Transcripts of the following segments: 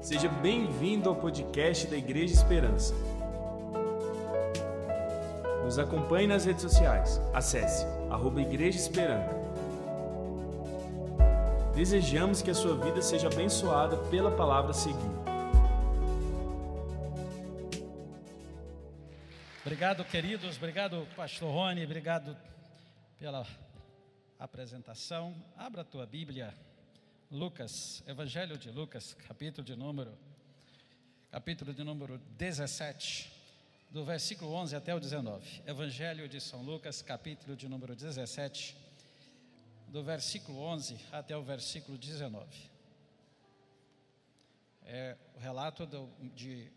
Seja bem-vindo ao podcast da Igreja Esperança. Nos acompanhe nas redes sociais. Acesse arroba Igreja Esperança. Desejamos que a sua vida seja abençoada pela palavra seguinte. Obrigado, queridos. Obrigado, Pastor Rony. Obrigado pela apresentação. Abra a tua Bíblia, Lucas, Evangelho de Lucas, capítulo de número, capítulo de número 17, do versículo 11 até o 19. Evangelho de São Lucas, capítulo de número 17, do versículo 11 até o versículo 19. É o relato do, de,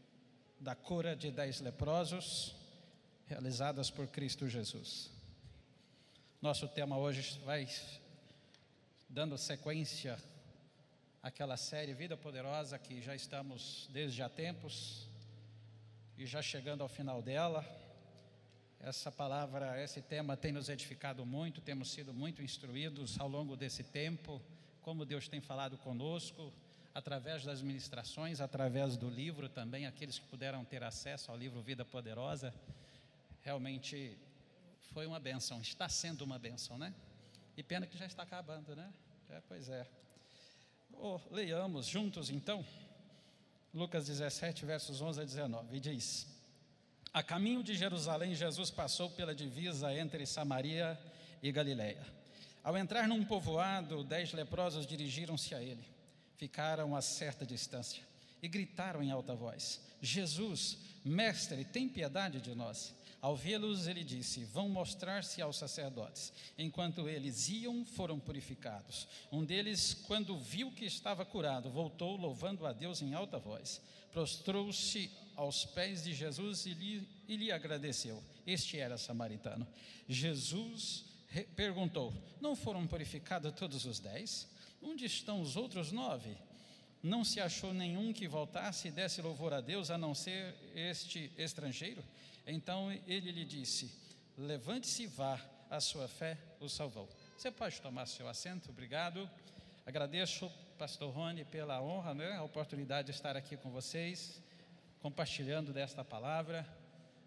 da cura de dez leprosos realizadas por Cristo Jesus. Nosso tema hoje vai dando sequência àquela série Vida Poderosa que já estamos desde há tempos e já chegando ao final dela. Essa palavra, esse tema tem nos edificado muito, temos sido muito instruídos ao longo desse tempo, como Deus tem falado conosco, através das ministrações, através do livro também, aqueles que puderam ter acesso ao livro Vida Poderosa. Realmente foi uma benção, está sendo uma benção, né? E pena que já está acabando, né? É, pois é. Oh, leiamos juntos então, Lucas 17, versos 11 a 19, e diz: A caminho de Jerusalém, Jesus passou pela divisa entre Samaria e Galiléia. Ao entrar num povoado, dez leprosos dirigiram-se a ele. Ficaram a certa distância e gritaram em alta voz: Jesus, mestre, tem piedade de nós. Ao vê-los, ele disse: Vão mostrar-se aos sacerdotes. Enquanto eles iam, foram purificados. Um deles, quando viu que estava curado, voltou louvando a Deus em alta voz. Prostrou-se aos pés de Jesus e lhe, e lhe agradeceu. Este era samaritano. Jesus perguntou: Não foram purificados todos os dez? Onde estão os outros nove? Não se achou nenhum que voltasse e desse louvor a Deus, a não ser este estrangeiro? Então ele lhe disse: Levante-se e vá, a sua fé o salvou. Você pode tomar seu assento, obrigado. Agradeço, Pastor Rony, pela honra, né, a oportunidade de estar aqui com vocês, compartilhando desta palavra.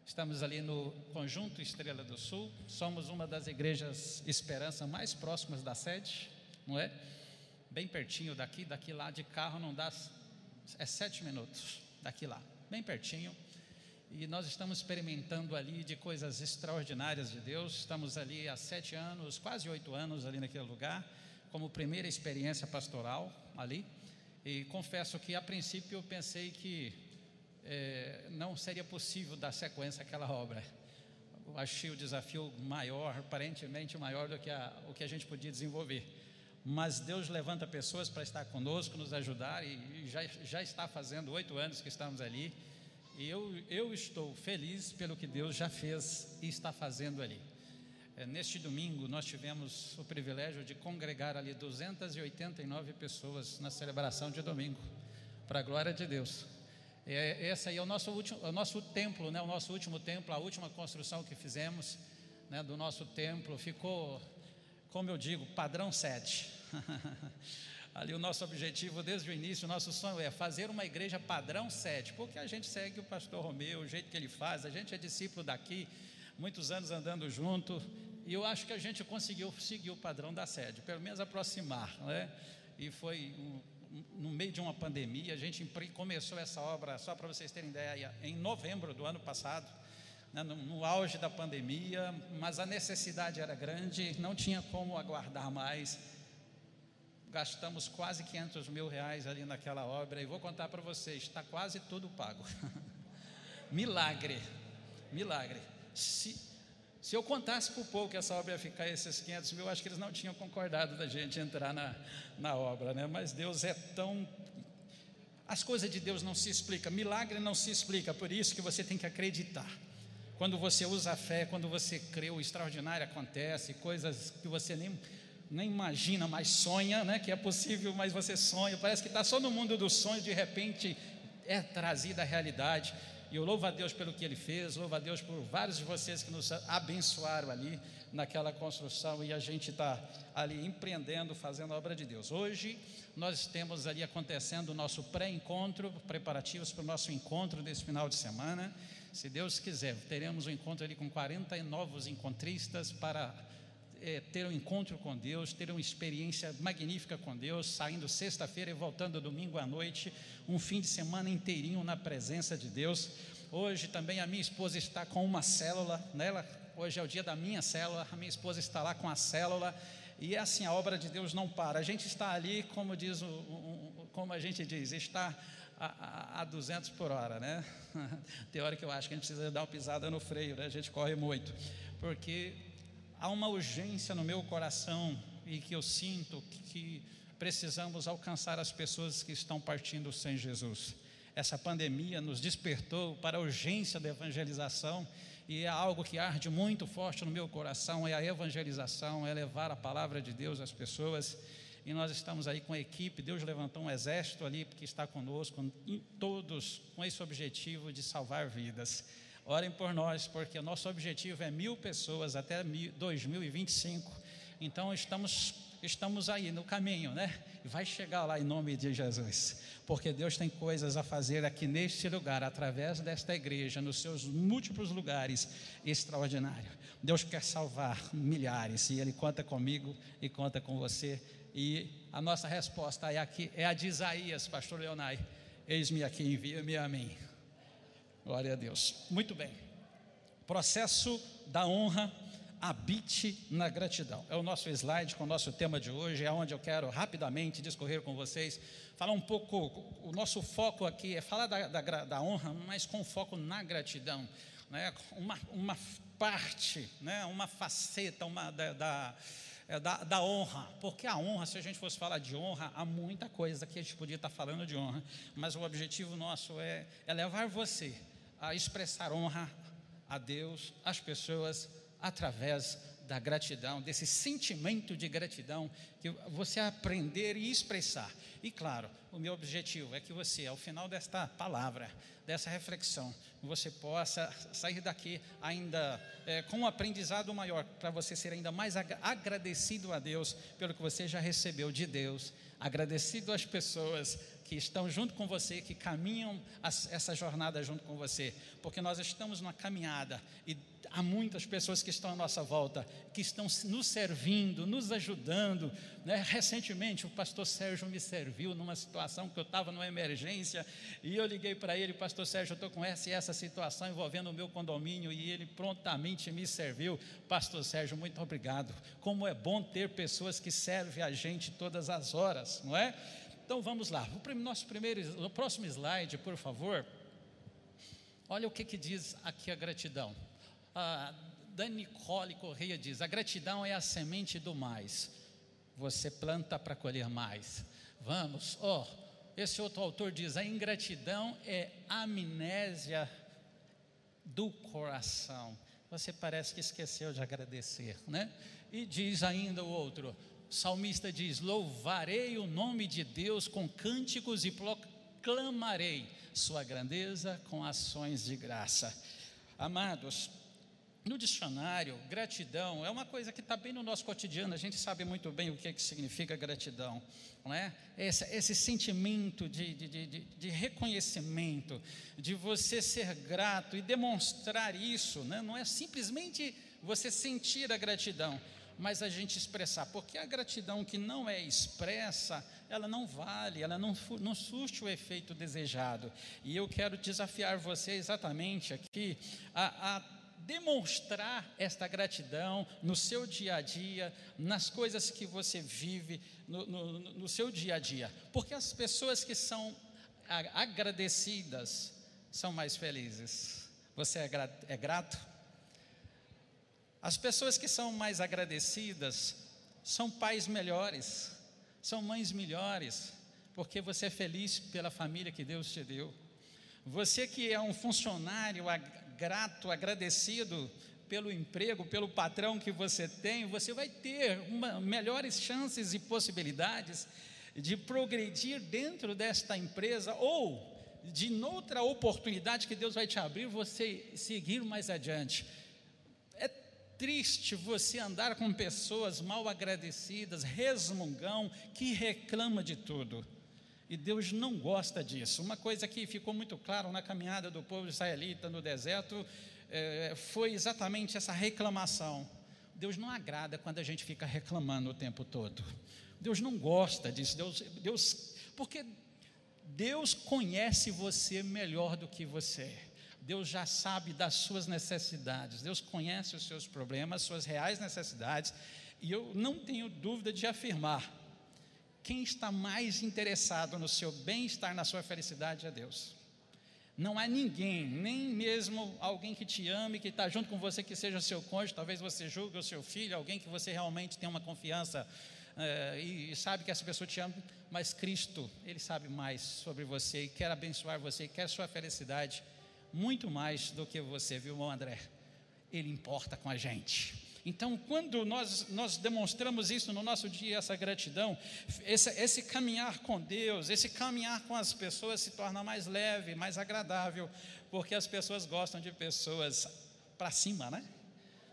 Estamos ali no Conjunto Estrela do Sul, somos uma das igrejas Esperança mais próximas da sede, não é? Bem pertinho daqui, daqui lá de carro não dá, é sete minutos daqui lá, bem pertinho e nós estamos experimentando ali de coisas extraordinárias de Deus. Estamos ali há sete anos, quase oito anos ali naquele lugar, como primeira experiência pastoral ali. E confesso que a princípio eu pensei que é, não seria possível dar sequência àquela obra. Eu achei o desafio maior, aparentemente maior do que a, o que a gente podia desenvolver. Mas Deus levanta pessoas para estar conosco, nos ajudar, e, já, já está fazendo oito anos que estamos ali e eu, eu estou feliz pelo que Deus já fez e está fazendo ali. É, neste domingo, nós tivemos o privilégio de congregar ali 289 pessoas na celebração de domingo, para a glória de Deus. É, esse aí é o nosso, último, o nosso templo, né, o nosso último templo, a última construção que fizemos né, do nosso templo. Ficou, como eu digo, padrão 7. ali o nosso objetivo desde o início, o nosso sonho é fazer uma igreja padrão 7, porque a gente segue o pastor Romeu, o jeito que ele faz, a gente é discípulo daqui, muitos anos andando junto, e eu acho que a gente conseguiu seguir o padrão da sede, pelo menos aproximar, né? E foi no meio de uma pandemia, a gente começou essa obra, só para vocês terem ideia, em novembro do ano passado, né, no auge da pandemia, mas a necessidade era grande, não tinha como aguardar mais gastamos quase 500 mil reais ali naquela obra e vou contar para vocês, está quase tudo pago. milagre, milagre. Se, se eu contasse por pouco que essa obra ia ficar esses 500 mil, acho que eles não tinham concordado da gente entrar na, na obra, né? Mas Deus é tão. As coisas de Deus não se explicam, milagre não se explica, por isso que você tem que acreditar. Quando você usa a fé, quando você crê, o extraordinário acontece, coisas que você nem nem imagina, mas sonha, né? Que é possível, mas você sonha. Parece que está só no mundo dos sonhos, de repente é trazida a realidade. E eu louvo a Deus pelo que Ele fez, louvo a Deus por vários de vocês que nos abençoaram ali. naquela construção e a gente está ali empreendendo, fazendo a obra de Deus. Hoje nós temos ali acontecendo o nosso pré-encontro, preparativos para o nosso encontro desse final de semana. Se Deus quiser, teremos um encontro ali com 40 novos encontristas para é, ter um encontro com Deus, ter uma experiência magnífica com Deus, saindo sexta-feira e voltando domingo à noite, um fim de semana inteirinho na presença de Deus. Hoje também a minha esposa está com uma célula, nela hoje é o dia da minha célula, a minha esposa está lá com a célula, e é assim, a obra de Deus não para. A gente está ali, como diz como a gente diz, está a, a, a 200 por hora, né? Tem hora que eu acho que a gente precisa dar uma pisada no freio, né? A gente corre muito, porque há uma urgência no meu coração e que eu sinto que precisamos alcançar as pessoas que estão partindo sem Jesus. Essa pandemia nos despertou para a urgência da evangelização e é algo que arde muito forte no meu coração, é a evangelização, é levar a palavra de Deus às pessoas. E nós estamos aí com a equipe, Deus levantou um exército ali que está conosco, todos com esse objetivo de salvar vidas. Orem por nós, porque o nosso objetivo é mil pessoas até 2025. Então estamos, estamos aí no caminho, né? Vai chegar lá em nome de Jesus porque Deus tem coisas a fazer aqui neste lugar, através desta igreja, nos seus múltiplos lugares extraordinário. Deus quer salvar milhares e Ele conta comigo e conta com você. E a nossa resposta é, aqui, é a de Isaías, Pastor Leonai. Eis-me aqui, envia-me a mim. Glória a Deus. Muito bem. Processo da honra habite na gratidão. É o nosso slide com o nosso tema de hoje, é onde eu quero rapidamente discorrer com vocês, falar um pouco. O nosso foco aqui é falar da, da, da honra, mas com foco na gratidão. Né? Uma, uma parte, né? uma faceta uma, da, da é, da, da, honra, porque a honra, se a gente fosse falar de honra, há muita coisa que a gente podia estar falando de honra, mas o objetivo nosso é, é levar você a expressar honra a Deus, às pessoas, através da gratidão, desse sentimento de gratidão que você aprender e expressar. E claro, o meu objetivo é que você, ao final desta palavra, dessa reflexão, você possa sair daqui ainda é, com um aprendizado maior, para você ser ainda mais agradecido a Deus pelo que você já recebeu de Deus, agradecido às pessoas que estão junto com você, que caminham essa jornada junto com você, porque nós estamos numa caminhada e há muitas pessoas que estão à nossa volta, que estão nos servindo, nos ajudando. Né? Recentemente, o pastor Sérgio me serviu numa situação que eu estava numa emergência, e eu liguei para ele, pastor Sérgio, eu estou com essa e essa situação envolvendo o meu condomínio, e ele prontamente me serviu. Pastor Sérgio, muito obrigado. Como é bom ter pessoas que servem a gente todas as horas, não é? Então vamos lá. O nosso primeiro, o próximo slide, por favor. Olha o que, que diz aqui a gratidão a Dani Nicole Correia diz: a gratidão é a semente do mais. Você planta para colher mais. Vamos, ó. Oh, esse outro autor diz: a ingratidão é amnésia do coração. Você parece que esqueceu de agradecer, né? E diz ainda o outro: salmista diz: Louvarei o nome de Deus com cânticos e proclamarei sua grandeza com ações de graça. Amados, no dicionário, gratidão é uma coisa que está bem no nosso cotidiano, a gente sabe muito bem o que, que significa gratidão, não é? Esse, esse sentimento de, de, de, de, reconhecimento, de você ser grato e demonstrar isso, né? não é simplesmente você sentir a gratidão, mas a gente expressar, porque a gratidão que não é expressa, ela não vale, ela não, não surte o efeito desejado. E eu quero desafiar você exatamente aqui a, a demonstrar esta gratidão no seu dia a dia, nas coisas que você vive no, no, no seu dia a dia, porque as pessoas que são agradecidas são mais felizes. Você é grato? É grato? As pessoas que são mais agradecidas são pais melhores, são mães melhores, porque você é feliz pela família que Deus te deu. Você que é um funcionário grato, agradecido pelo emprego, pelo patrão que você tem, você vai ter uma, melhores chances e possibilidades de progredir dentro desta empresa ou de noutra oportunidade que Deus vai te abrir, você seguir mais adiante. Triste você andar com pessoas mal agradecidas, resmungão, que reclama de tudo. E Deus não gosta disso. Uma coisa que ficou muito claro na caminhada do povo israelita no deserto é, foi exatamente essa reclamação. Deus não agrada quando a gente fica reclamando o tempo todo. Deus não gosta disso. Deus, Deus, porque Deus conhece você melhor do que você. Deus já sabe das suas necessidades, Deus conhece os seus problemas, suas reais necessidades, e eu não tenho dúvida de afirmar: quem está mais interessado no seu bem-estar, na sua felicidade é Deus. Não há ninguém, nem mesmo alguém que te ame, que está junto com você, que seja seu cônjuge, talvez você julgue o seu filho, alguém que você realmente tem uma confiança é, e, sabe que essa pessoa te ama, mas Cristo, Ele sabe mais sobre você e quer abençoar você, quer sua felicidade muito mais do que você, viu, André? Ele importa com a gente. Então, quando nós, nós demonstramos isso no nosso dia, essa gratidão, esse, esse caminhar com Deus, esse caminhar com as pessoas se torna mais leve, mais agradável, porque as pessoas gostam de pessoas para cima, né?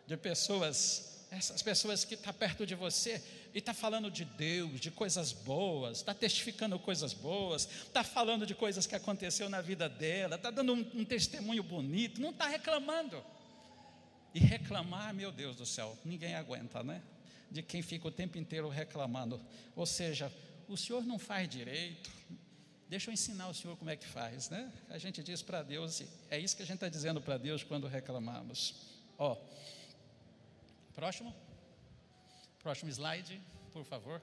De pessoas, essas pessoas que estão tá perto de você, e está falando de Deus, de coisas boas, está testificando coisas boas, está falando de coisas que aconteceu na vida dela, está dando um, um testemunho bonito, não está reclamando. E reclamar, meu Deus do céu, ninguém aguenta, né? De quem fica o tempo inteiro reclamando. Ou seja, o senhor não faz direito, deixa eu ensinar o senhor como é que faz, né? A gente diz para Deus, é isso que a gente está dizendo para Deus quando reclamamos. Ó, próximo. Próximo slide, por favor.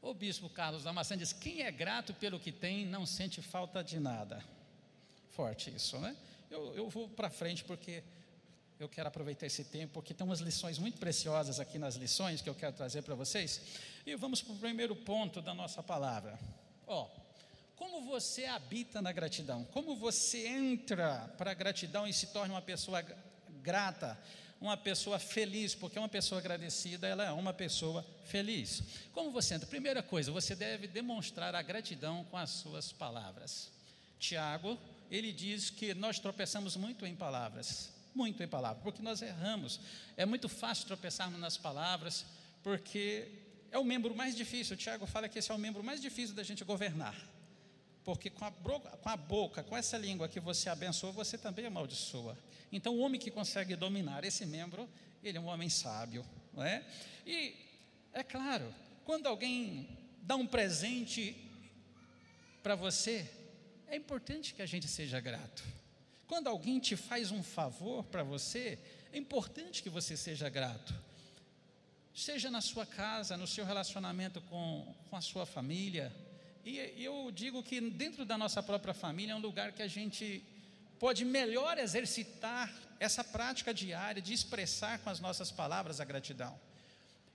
O bispo Carlos Damasceno diz: Quem é grato pelo que tem não sente falta de nada. Forte isso, né? Eu, eu vou para frente porque eu quero aproveitar esse tempo, porque tem umas lições muito preciosas aqui nas lições que eu quero trazer para vocês. E vamos para o primeiro ponto da nossa palavra. Ó, como você habita na gratidão? Como você entra para a gratidão e se torna uma pessoa grata? Uma pessoa feliz, porque uma pessoa agradecida, ela é uma pessoa feliz. Como você entra? Primeira coisa, você deve demonstrar a gratidão com as suas palavras. Tiago, ele diz que nós tropeçamos muito em palavras, muito em palavras, porque nós erramos. É muito fácil tropeçarmos nas palavras, porque é o membro mais difícil. O Tiago fala que esse é o membro mais difícil da gente governar. Porque com a, com a boca, com essa língua que você abençoa, você também amaldiçoa. Então, o homem que consegue dominar esse membro, ele é um homem sábio, não é? E, é claro, quando alguém dá um presente para você, é importante que a gente seja grato. Quando alguém te faz um favor para você, é importante que você seja grato. Seja na sua casa, no seu relacionamento com, com a sua família. E eu digo que dentro da nossa própria família é um lugar que a gente pode melhor exercitar essa prática diária de expressar com as nossas palavras a gratidão.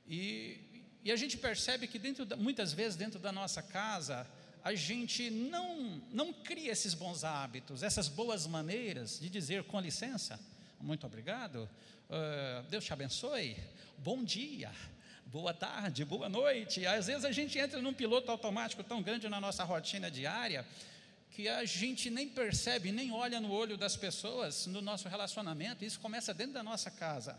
E, e a gente percebe que dentro da, muitas vezes dentro da nossa casa a gente não não cria esses bons hábitos, essas boas maneiras de dizer com licença, muito obrigado, uh, Deus te abençoe, bom dia, boa tarde, boa noite. Às vezes a gente entra num piloto automático tão grande na nossa rotina diária que a gente nem percebe, nem olha no olho das pessoas no nosso relacionamento, isso começa dentro da nossa casa.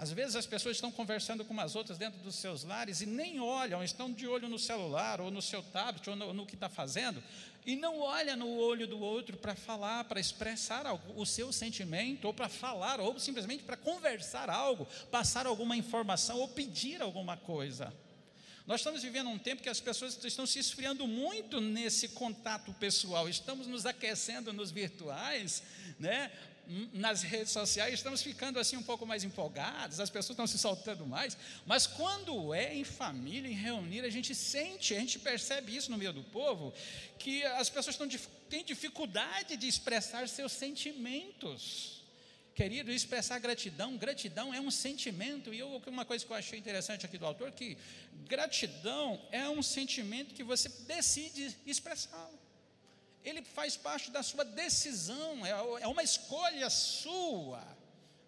Às vezes as pessoas estão conversando com umas outras dentro dos seus lares e nem olham, estão de olho no celular ou no seu tablet ou no, no que está fazendo, e não olha no olho do outro para falar, para expressar algo, o seu sentimento, ou para falar, ou simplesmente para conversar algo, passar alguma informação ou pedir alguma coisa. Nós estamos vivendo um tempo que as pessoas estão se esfriando muito nesse contato pessoal, estamos nos aquecendo nos virtuais, né? Nas redes sociais, estamos ficando assim um pouco mais empolgados, as pessoas estão se soltando mais, mas quando é em família, em reunir, a gente sente, a gente percebe isso no meio do povo, que as pessoas estão, têm dificuldade de expressar seus sentimentos. Querido, expressar gratidão, gratidão é um sentimento, e eu, uma coisa que eu achei interessante aqui do autor, que gratidão é um sentimento que você decide expressá-lo. Ele faz parte da sua decisão, é, é uma escolha sua,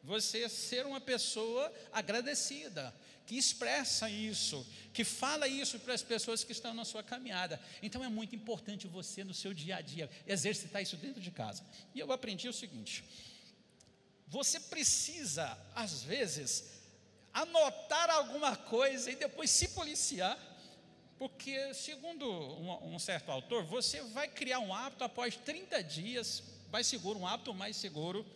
você ser uma pessoa agradecida, que expressa isso, que fala isso para as pessoas que estão na sua caminhada. Então é muito importante você, no seu dia a dia, exercitar isso dentro de casa. E eu aprendi o seguinte: você precisa, às vezes, anotar alguma coisa e depois se policiar, porque, segundo um, um certo autor, você vai criar um hábito após 30 dias, mais seguro, um hábito mais seguro.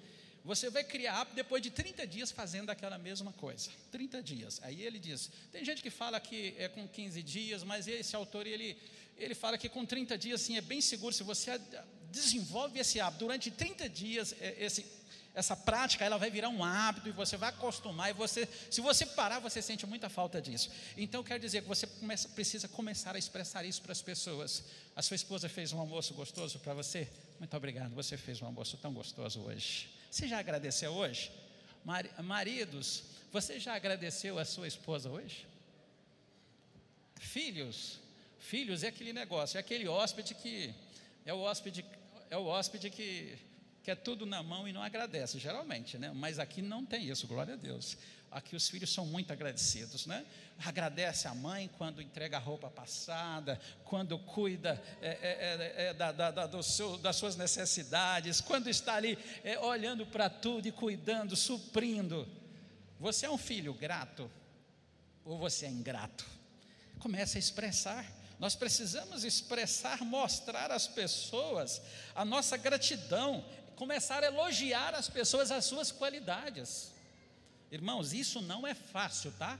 Você vai criar hábito depois de 30 dias fazendo aquela mesma coisa. 30 dias. Aí ele diz: tem gente que fala que é com 15 dias, mas esse autor ele, ele fala que com 30 dias sim é bem seguro. Se você desenvolve esse hábito durante 30 dias, é, esse, essa prática ela vai virar um hábito e você vai acostumar e você, se você parar, você sente muita falta disso. Então quer dizer que você começa, precisa começar a expressar isso para as pessoas. A sua esposa fez um almoço gostoso para você? Muito obrigado, você fez um almoço tão gostoso hoje. Você já agradeceu hoje? Maridos, você já agradeceu a sua esposa hoje? Filhos, filhos é aquele negócio, é aquele hóspede que é o hóspede é o hóspede que quer tudo na mão e não agradece, geralmente, né? Mas aqui não tem isso, glória a Deus. Aqui os filhos são muito agradecidos, né? Agradece a mãe quando entrega a roupa passada, quando cuida é, é, é, é da, da, da, seu, das suas necessidades, quando está ali é, olhando para tudo e cuidando, suprindo. Você é um filho grato ou você é ingrato? Comece a expressar. Nós precisamos expressar, mostrar às pessoas a nossa gratidão começar a elogiar as pessoas as suas qualidades. Irmãos, isso não é fácil, tá?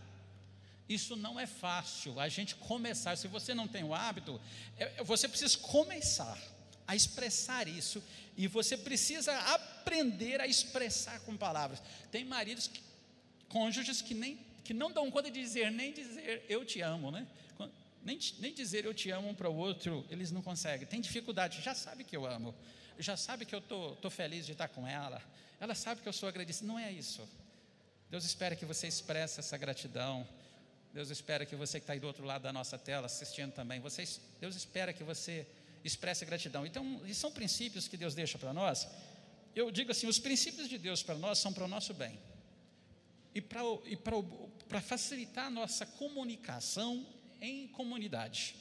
Isso não é fácil. A gente começar, se você não tem o hábito, é, é, você precisa começar a expressar isso e você precisa aprender a expressar com palavras. Tem maridos, que, cônjuges que nem que não dão conta de dizer nem dizer eu te amo, né? Nem, nem dizer eu te amo um para o outro, eles não conseguem. Tem dificuldade, já sabe que eu amo já sabe que eu estou feliz de estar com ela, ela sabe que eu sou agradecido. Não é isso. Deus espera que você expresse essa gratidão. Deus espera que você que está aí do outro lado da nossa tela assistindo também, você, Deus espera que você expresse gratidão. Então, e são princípios que Deus deixa para nós. Eu digo assim: os princípios de Deus para nós são para o nosso bem. E para, e para facilitar a nossa comunicação em comunidade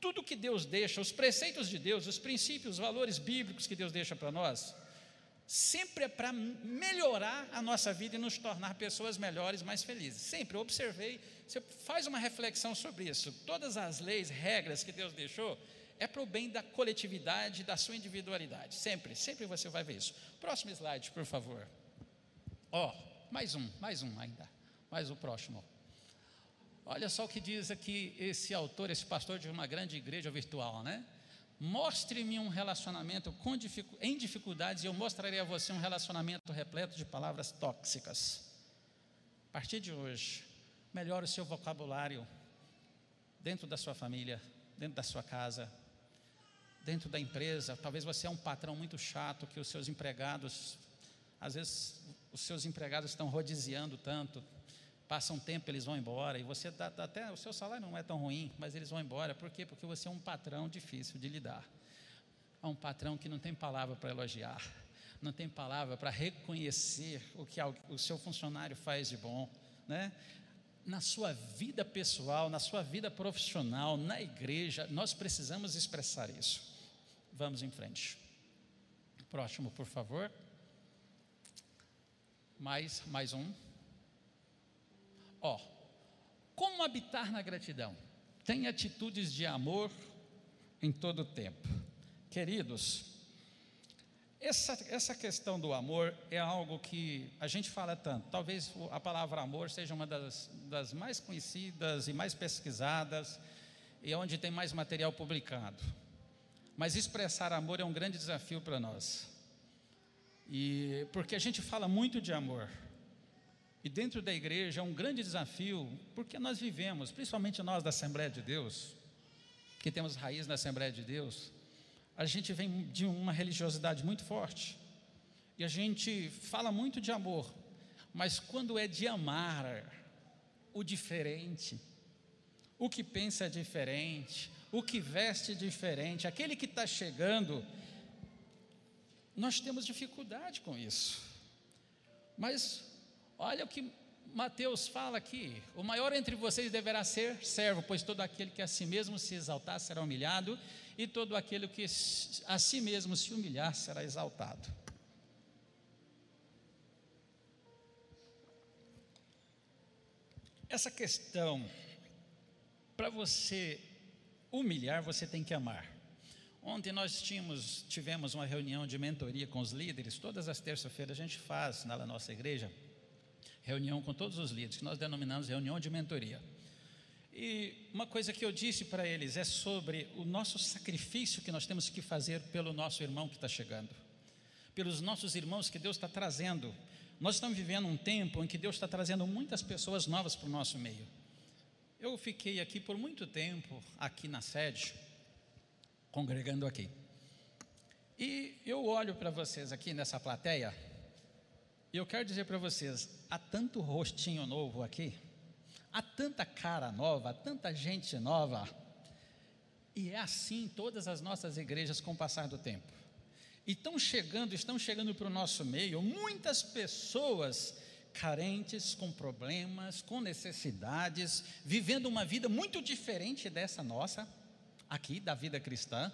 tudo que Deus deixa, os preceitos de Deus, os princípios, os valores bíblicos que Deus deixa para nós, sempre é para melhorar a nossa vida e nos tornar pessoas melhores, mais felizes. Sempre eu observei, você faz uma reflexão sobre isso. Todas as leis, regras que Deus deixou, é para o bem da coletividade, da sua individualidade. Sempre, sempre você vai ver isso. Próximo slide, por favor. Ó, oh, mais um, mais um ainda. Mais o próximo. Olha só o que diz aqui esse autor, esse pastor de uma grande igreja virtual, né? Mostre-me um relacionamento dificu em dificuldades e eu mostrarei a você um relacionamento repleto de palavras tóxicas. A partir de hoje, melhore o seu vocabulário dentro da sua família, dentro da sua casa, dentro da empresa. Talvez você é um patrão muito chato que os seus empregados, às vezes os seus empregados estão rodiziando tanto, passa um tempo, eles vão embora, e você dá, até o seu salário não é tão ruim, mas eles vão embora. Por quê? Porque você é um patrão difícil de lidar. É um patrão que não tem palavra para elogiar, não tem palavra para reconhecer o que o seu funcionário faz de bom, né? Na sua vida pessoal, na sua vida profissional, na igreja, nós precisamos expressar isso. Vamos em frente. Próximo, por favor. Mais, mais um. Ó, como habitar na gratidão? Tem atitudes de amor em todo o tempo. Queridos, essa, essa questão do amor é algo que a gente fala tanto. Talvez a palavra amor seja uma das, das mais conhecidas e mais pesquisadas e onde tem mais material publicado. Mas expressar amor é um grande desafio para nós. E porque a gente fala muito de amor, e dentro da igreja é um grande desafio, porque nós vivemos, principalmente nós da Assembleia de Deus, que temos raiz na Assembleia de Deus, a gente vem de uma religiosidade muito forte. E a gente fala muito de amor, mas quando é de amar o diferente, o que pensa diferente, o que veste diferente, aquele que está chegando, nós temos dificuldade com isso. Mas Olha o que Mateus fala aqui: o maior entre vocês deverá ser servo, pois todo aquele que a si mesmo se exaltar será humilhado, e todo aquele que a si mesmo se humilhar será exaltado. Essa questão, para você humilhar, você tem que amar. Ontem nós tínhamos, tivemos uma reunião de mentoria com os líderes, todas as terças-feiras a gente faz na nossa igreja reunião com todos os líderes, que nós denominamos reunião de mentoria. E uma coisa que eu disse para eles é sobre o nosso sacrifício que nós temos que fazer pelo nosso irmão que está chegando, pelos nossos irmãos que Deus está trazendo. Nós estamos vivendo um tempo em que Deus está trazendo muitas pessoas novas para o nosso meio. Eu fiquei aqui por muito tempo, aqui na sede, congregando aqui. E eu olho para vocês aqui nessa plateia, e eu quero dizer para vocês: há tanto rostinho novo aqui Há tanta cara nova, há tanta gente nova. E é assim em todas as nossas igrejas com o passar do tempo. E estão chegando, estão chegando para o nosso meio muitas pessoas carentes, com problemas, com necessidades, vivendo uma vida muito diferente dessa nossa, aqui, da vida cristã,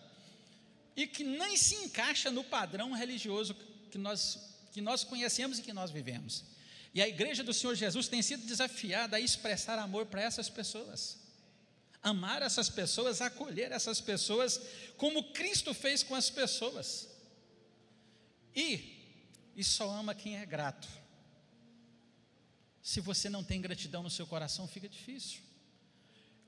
e que nem se encaixa no padrão religioso que nós, que nós conhecemos e que nós vivemos. E a igreja do Senhor Jesus tem sido desafiada a expressar amor para essas pessoas. Amar essas pessoas, acolher essas pessoas, como Cristo fez com as pessoas. E, e só ama quem é grato. Se você não tem gratidão no seu coração, fica difícil.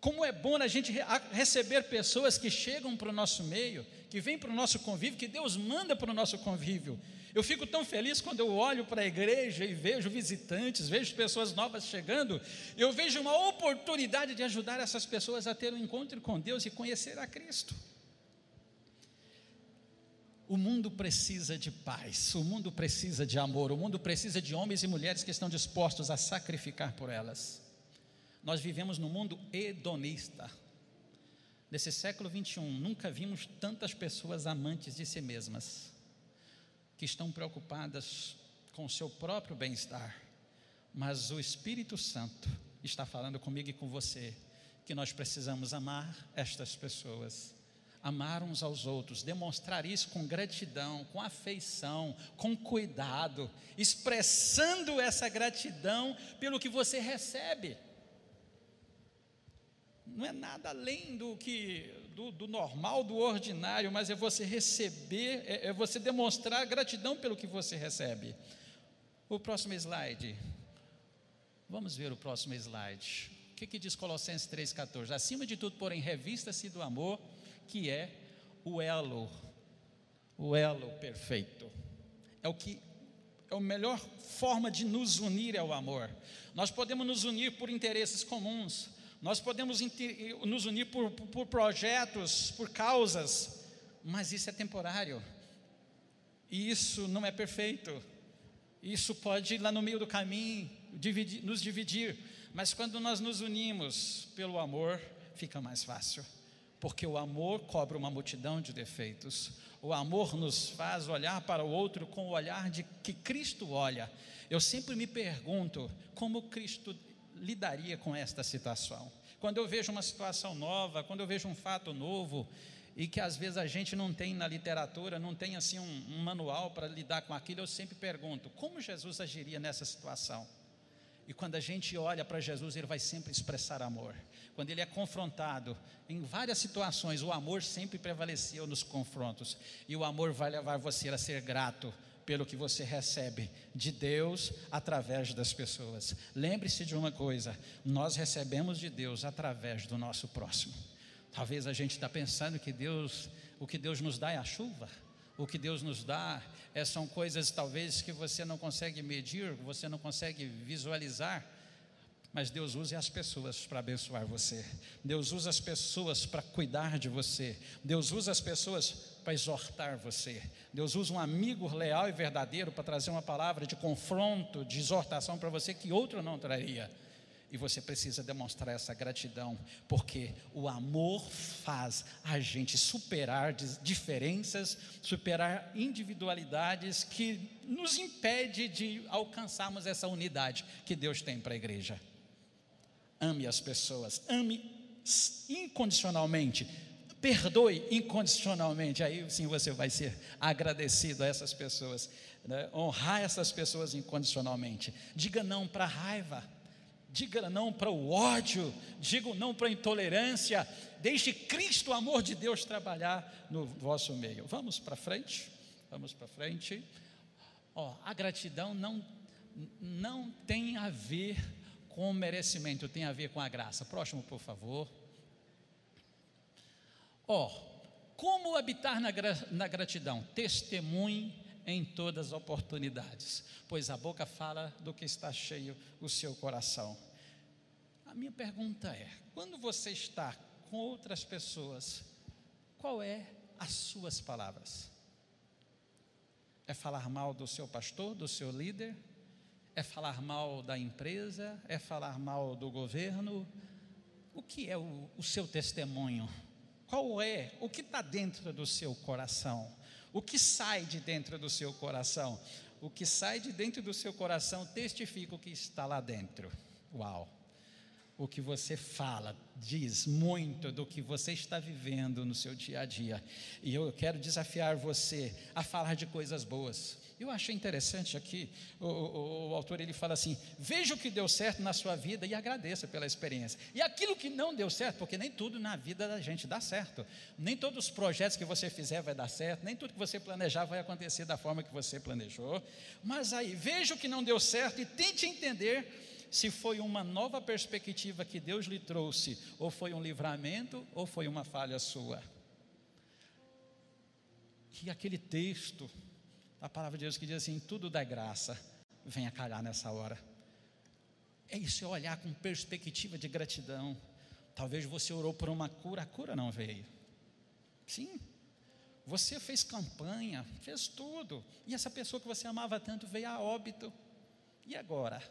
Como é bom a gente receber pessoas que chegam para o nosso meio, que vêm para o nosso convívio, que Deus manda para o nosso convívio, eu fico tão feliz quando eu olho para a igreja e vejo visitantes, vejo pessoas novas chegando, eu vejo uma oportunidade de ajudar essas pessoas a ter um encontro com Deus e conhecer a Cristo. O mundo precisa de paz, o mundo precisa de amor, o mundo precisa de homens e mulheres que estão dispostos a sacrificar por elas. Nós vivemos num mundo hedonista. Nesse século 21, nunca vimos tantas pessoas amantes de si mesmas que estão preocupadas com o seu próprio bem-estar, mas o Espírito Santo está falando comigo e com você que nós precisamos amar estas pessoas, amar uns aos outros, demonstrar isso com gratidão, com afeição, com cuidado, expressando essa gratidão pelo que você recebe. Não é nada além do que do, do, normal, do ordinário, mas é você receber, é, é você demonstrar gratidão pelo que você recebe. O próximo slide. Vamos ver o próximo slide. O que, que diz Colossenses 3,14? Acima de tudo, porém, revista-se do amor, que é o elo, o elo perfeito. É o que é a melhor forma de nos unir ao amor. Nós podemos nos unir por interesses comuns, nós podemos nos unir por, por projetos, por causas, mas isso é temporário. E isso não é perfeito. Isso pode ir lá no meio do caminho, dividir, nos dividir. Mas quando nós nos unimos pelo amor, fica mais fácil. Porque o amor cobre uma multidão de defeitos. O amor nos faz olhar para o outro com o olhar de que Cristo olha. Eu sempre me pergunto como Cristo lidaria com esta situação? Quando eu vejo uma situação nova, quando eu vejo um fato novo, e que às vezes a gente não tem na literatura, não tem assim um, um manual para lidar com aquilo, eu sempre pergunto: como Jesus agiria nessa situação? E quando a gente olha para Jesus, ele vai sempre expressar amor. Quando ele é confrontado, em várias situações, o amor sempre prevaleceu nos confrontos. E o amor vai levar você a ser grato pelo que você recebe de Deus através das pessoas. Lembre-se de uma coisa: nós recebemos de Deus através do nosso próximo. Talvez a gente está pensando que Deus, o que Deus nos dá é a chuva, o que Deus nos dá é, são coisas talvez que você não consegue medir, você não consegue visualizar. Mas Deus usa as pessoas para abençoar você. Deus usa as pessoas para cuidar de você. Deus usa as pessoas para exortar você. Deus usa um amigo leal e verdadeiro para trazer uma palavra de confronto, de exortação para você que outro não traria. E você precisa demonstrar essa gratidão, porque o amor faz a gente superar diferenças, superar individualidades que nos impede de alcançarmos essa unidade que Deus tem para a igreja. Ame as pessoas, ame incondicionalmente, perdoe incondicionalmente, aí sim você vai ser agradecido a essas pessoas, né? honrar essas pessoas incondicionalmente. Diga não para a raiva, Diga não para o ódio, diga não para a intolerância, deixe Cristo, o amor de Deus, trabalhar no vosso meio. Vamos para frente, vamos para frente. Ó, a gratidão não, não tem a ver com merecimento, tem a ver com a graça. Próximo, por favor. Ó, como habitar na, na gratidão? Testemunhe em todas as oportunidades, pois a boca fala do que está cheio o seu coração. A minha pergunta é: quando você está com outras pessoas, qual é as suas palavras? É falar mal do seu pastor, do seu líder? É falar mal da empresa? É falar mal do governo? O que é o, o seu testemunho? Qual é? O que está dentro do seu coração? O que sai de dentro do seu coração? O que sai de dentro do seu coração testifica o que está lá dentro. Uau! O que você fala diz muito do que você está vivendo no seu dia a dia. E eu quero desafiar você a falar de coisas boas. Eu achei interessante aqui, o, o, o, autor ele fala assim: veja o que deu certo na sua vida e agradeça pela experiência. E aquilo que não deu certo, porque nem tudo na vida da gente dá certo. Nem todos os projetos que você fizer vai dar certo, nem tudo que você planejar vai acontecer da forma que você planejou. Mas aí, veja o que não deu certo e tente entender se foi uma nova perspectiva que Deus lhe trouxe, ou foi um livramento, ou foi uma falha sua. Que aquele texto a palavra de Deus que diz assim: tudo dá graça, venha calhar nessa hora. É isso, é olhar com perspectiva de gratidão. Talvez você orou por uma cura, a cura não veio. Sim, você fez campanha, fez tudo, e essa pessoa que você amava tanto veio a óbito. E agora?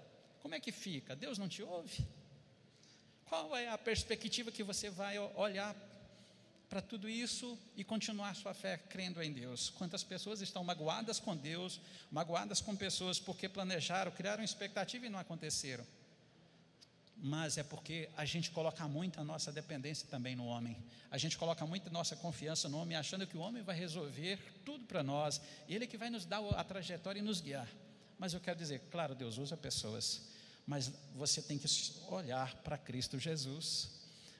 Como é que fica? Deus não te ouve? Qual é a perspectiva que você vai olhar para tudo isso e continuar sua fé crendo em Deus. Quantas pessoas estão magoadas com Deus, magoadas com pessoas porque planejaram, criaram expectativa e não aconteceram. Mas é porque a gente coloca muito a nossa dependência também no homem. A gente coloca muito a nossa confiança no homem, achando que o homem vai resolver tudo para nós. Ele é que vai nos dar a trajetória e nos guiar. Mas eu quero dizer, claro, Deus usa pessoas, mas você tem que olhar para Cristo Jesus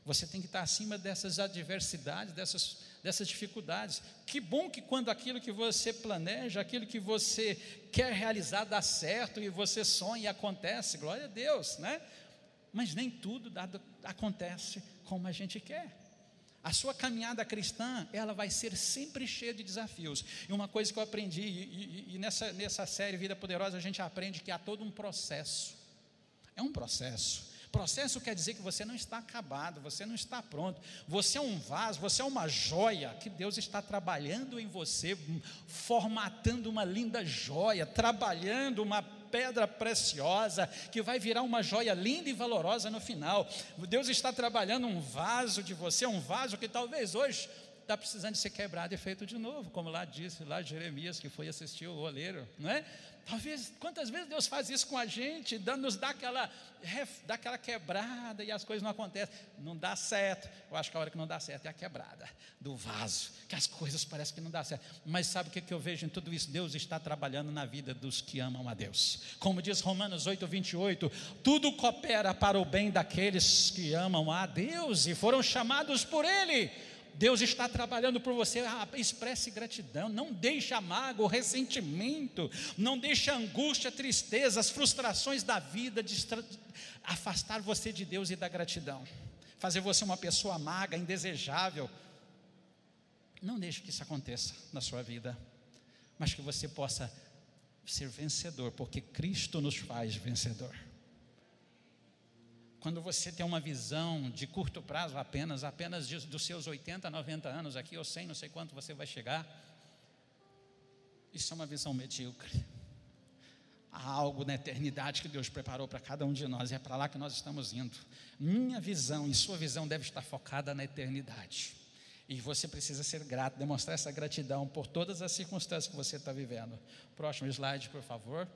você tem que estar acima dessas adversidades, dessas, dessas dificuldades. Que bom que quando aquilo que você planeja, aquilo que você quer realizar dá certo e você sonha e acontece, glória a Deus, né? Mas nem tudo acontece como a gente quer. A sua caminhada cristã, ela vai ser sempre cheia de desafios. E uma coisa que eu aprendi, e, e, e nessa, nessa série Vida Poderosa, a gente aprende que há todo um processo. É um processo. Processo quer dizer que você não está acabado, você não está pronto. Você é um vaso, você é uma joia que Deus está trabalhando em você, formatando uma linda joia, trabalhando uma pedra preciosa que vai virar uma joia linda e valorosa no final. Deus está trabalhando um vaso de você, um vaso que talvez hoje está precisando de ser quebrado e feito de novo, como lá disse lá Jeremias que foi assistir o oleiro, não é? Talvez, quantas vezes Deus faz isso com a gente, nos dá aquela, dá aquela quebrada e as coisas não acontecem, não dá certo. Eu acho que a hora que não dá certo é a quebrada do vaso, que as coisas parecem que não dá certo. Mas sabe o que, que eu vejo em tudo isso? Deus está trabalhando na vida dos que amam a Deus. Como diz Romanos 8, 28, tudo coopera para o bem daqueles que amam a Deus e foram chamados por Ele Deus está trabalhando por você, ah, expresse gratidão, não deixe a mágoa, o ressentimento, não deixe a angústia, a tristeza, as frustrações da vida afastar você de Deus e da gratidão, fazer você uma pessoa amarga, indesejável. Não deixe que isso aconteça na sua vida, mas que você possa ser vencedor, porque Cristo nos faz vencedor. Quando você tem uma visão de curto prazo apenas, apenas dos seus 80, 90 anos aqui, ou 100, não sei quanto você vai chegar, isso é uma visão medíocre. Há algo na eternidade que Deus preparou para cada um de nós, e é para lá que nós estamos indo. Minha visão e sua visão deve estar focada na eternidade. E você precisa ser grato, demonstrar essa gratidão por todas as circunstâncias que você está vivendo. Próximo slide, por favor.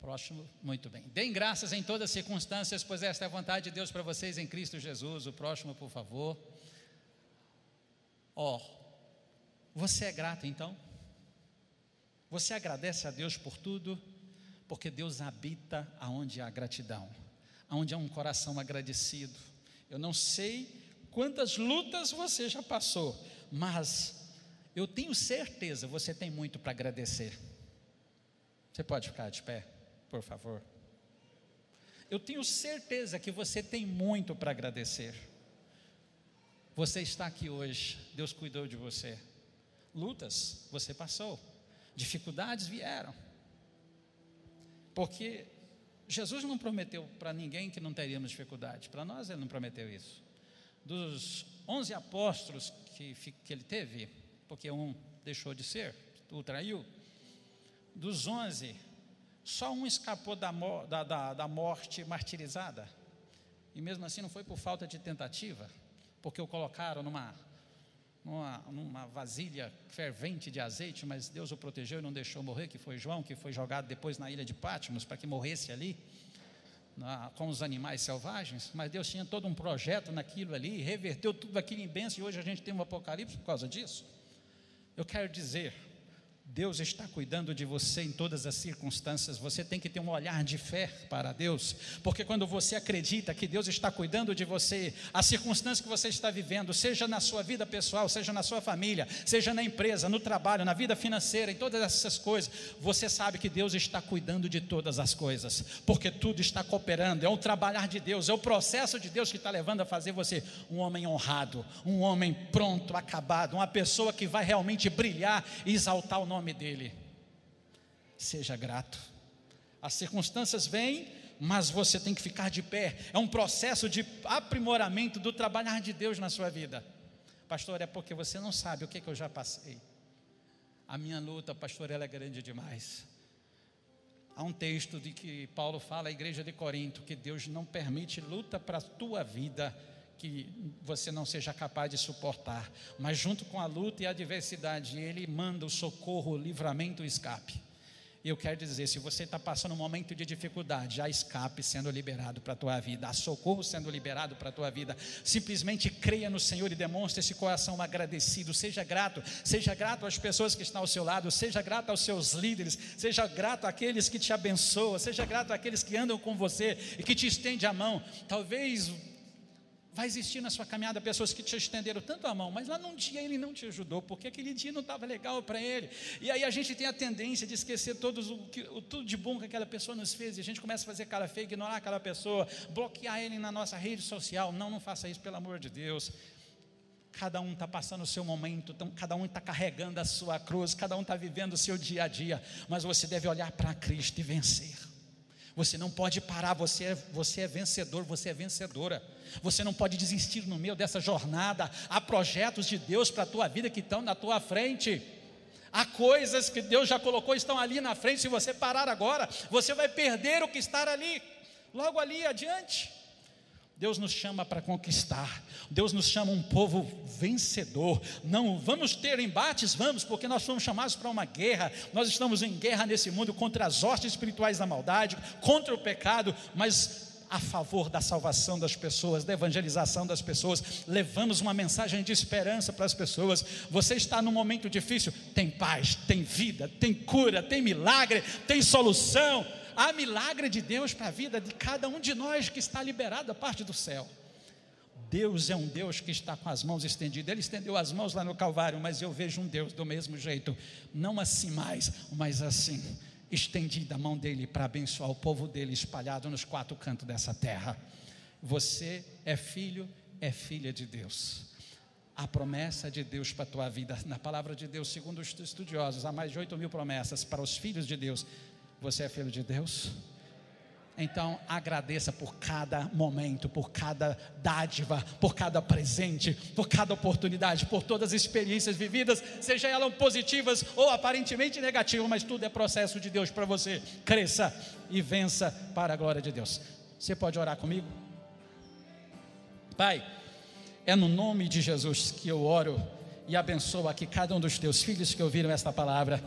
Próximo, muito bem. Deem graças em todas as circunstâncias, pois esta é a vontade de Deus para vocês em Cristo Jesus. O próximo, por favor. Ó, oh, você é grato então? Você agradece a Deus por tudo? Porque Deus habita aonde há gratidão, aonde há um coração agradecido. Eu não sei quantas lutas você já passou, mas eu tenho certeza você tem muito para agradecer. Você pode ficar de pé, por favor? Eu tenho certeza que você tem muito para agradecer. Você está aqui hoje, Deus cuidou de você. Lutas você passou, dificuldades vieram. Porque Jesus não prometeu para ninguém que não teríamos dificuldade, para nós ele não prometeu isso. Dos onze apóstolos que, que ele teve, porque um deixou de ser, o traiu, dos onze, só um escapou da, da, da, da morte martirizada, e mesmo assim não foi por falta de tentativa, porque o colocaram numa, numa, numa, vasilha fervente de azeite, mas Deus o protegeu e não deixou morrer, que foi João, que foi jogado depois na ilha de Pátimos para que morresse ali, na, com os animais selvagens, mas Deus tinha todo um projeto naquilo ali, reverteu tudo aquilo em bênção, e hoje a gente tem um apocalipse por causa disso. Eu quero dizer, Deus está cuidando de você em todas as circunstâncias. Você tem que ter um olhar de fé para Deus, porque quando você acredita que Deus está cuidando de você, a circunstância que você está vivendo, seja na sua vida pessoal, seja na sua família, seja na empresa, no trabalho, na vida financeira, em todas essas coisas, você sabe que Deus está cuidando de todas as coisas, porque tudo está cooperando. É o trabalhar de Deus, é o processo de Deus que está levando a fazer você um homem honrado, um homem pronto, acabado, uma pessoa que vai realmente brilhar e exaltar o nome nome dEle. Seja grato. As circunstâncias vêm, mas você tem que ficar de pé. É um processo de aprimoramento do trabalhar de Deus na sua vida. Pastor, é porque você não sabe o que, que eu já passei. A minha luta, pastor, ela é grande demais. Há um texto de que Paulo fala à igreja de Corinto que Deus não permite luta para a tua vida que você não seja capaz de suportar, mas junto com a luta e a adversidade, Ele manda o socorro, o livramento, o escape. E eu quero dizer, se você está passando um momento de dificuldade, há escape sendo liberado para a tua vida, há socorro sendo liberado para a tua vida. Simplesmente creia no Senhor e demonstre esse coração agradecido. Seja grato, seja grato às pessoas que estão ao seu lado, seja grato aos seus líderes, seja grato àqueles que te abençoam, seja grato àqueles que andam com você e que te estende a mão. Talvez Vai existir na sua caminhada pessoas que te estenderam tanto a mão, mas lá num dia ele não te ajudou, porque aquele dia não estava legal para ele. E aí a gente tem a tendência de esquecer todos o, o, tudo de bom que aquela pessoa nos fez, e a gente começa a fazer cara feia, ignorar aquela pessoa, bloquear ele na nossa rede social. Não, não faça isso, pelo amor de Deus. Cada um está passando o seu momento, então, cada um está carregando a sua cruz, cada um está vivendo o seu dia a dia, mas você deve olhar para Cristo e vencer. Você não pode parar, você é, você é vencedor, você é vencedora. Você não pode desistir no meio dessa jornada. Há projetos de Deus para a tua vida que estão na tua frente. Há coisas que Deus já colocou, estão ali na frente. Se você parar agora, você vai perder o que está ali, logo ali adiante. Deus nos chama para conquistar, Deus nos chama um povo vencedor. Não vamos ter embates, vamos, porque nós somos chamados para uma guerra. Nós estamos em guerra nesse mundo contra as hostes espirituais da maldade, contra o pecado, mas a favor da salvação das pessoas, da evangelização das pessoas, levamos uma mensagem de esperança para as pessoas. Você está num momento difícil, tem paz, tem vida, tem cura, tem milagre, tem solução. Há milagre de Deus para a vida de cada um de nós que está liberado da parte do céu. Deus é um Deus que está com as mãos estendidas. Ele estendeu as mãos lá no Calvário, mas eu vejo um Deus do mesmo jeito, não assim mais, mas assim estendida a mão dele para abençoar o povo dele espalhado nos quatro cantos dessa terra. Você é filho, é filha de Deus. A promessa de Deus para a tua vida, na palavra de Deus, segundo os estudiosos, há mais de 8 mil promessas para os filhos de Deus. Você é filho de Deus? Então agradeça por cada momento, por cada dádiva, por cada presente, por cada oportunidade, por todas as experiências vividas, seja elas positivas ou aparentemente negativas, mas tudo é processo de Deus para você. Cresça e vença para a glória de Deus. Você pode orar comigo? Pai, é no nome de Jesus que eu oro e abençoo aqui cada um dos teus filhos que ouviram esta palavra.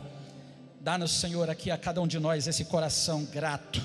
Dá-nos, Senhor, aqui a cada um de nós esse coração grato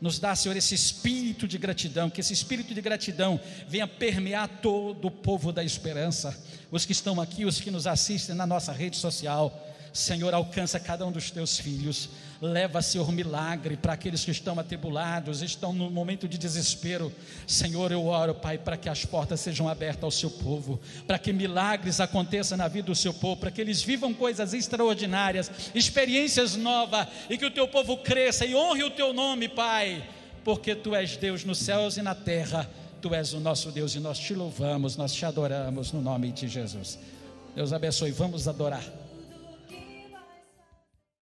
nos dá, Senhor, esse espírito de gratidão, que esse espírito de gratidão venha permear todo o povo da esperança, os que estão aqui, os que nos assistem na nossa rede social. Senhor, alcança cada um dos teus filhos, Leva, Senhor, milagre para aqueles que estão atribulados, estão no momento de desespero. Senhor, eu oro, Pai, para que as portas sejam abertas ao seu povo, para que milagres aconteçam na vida do seu povo, para que eles vivam coisas extraordinárias, experiências novas e que o teu povo cresça e honre o teu nome, Pai, porque tu és Deus nos céus e na terra. Tu és o nosso Deus e nós te louvamos, nós te adoramos no nome de Jesus. Deus abençoe. Vamos adorar.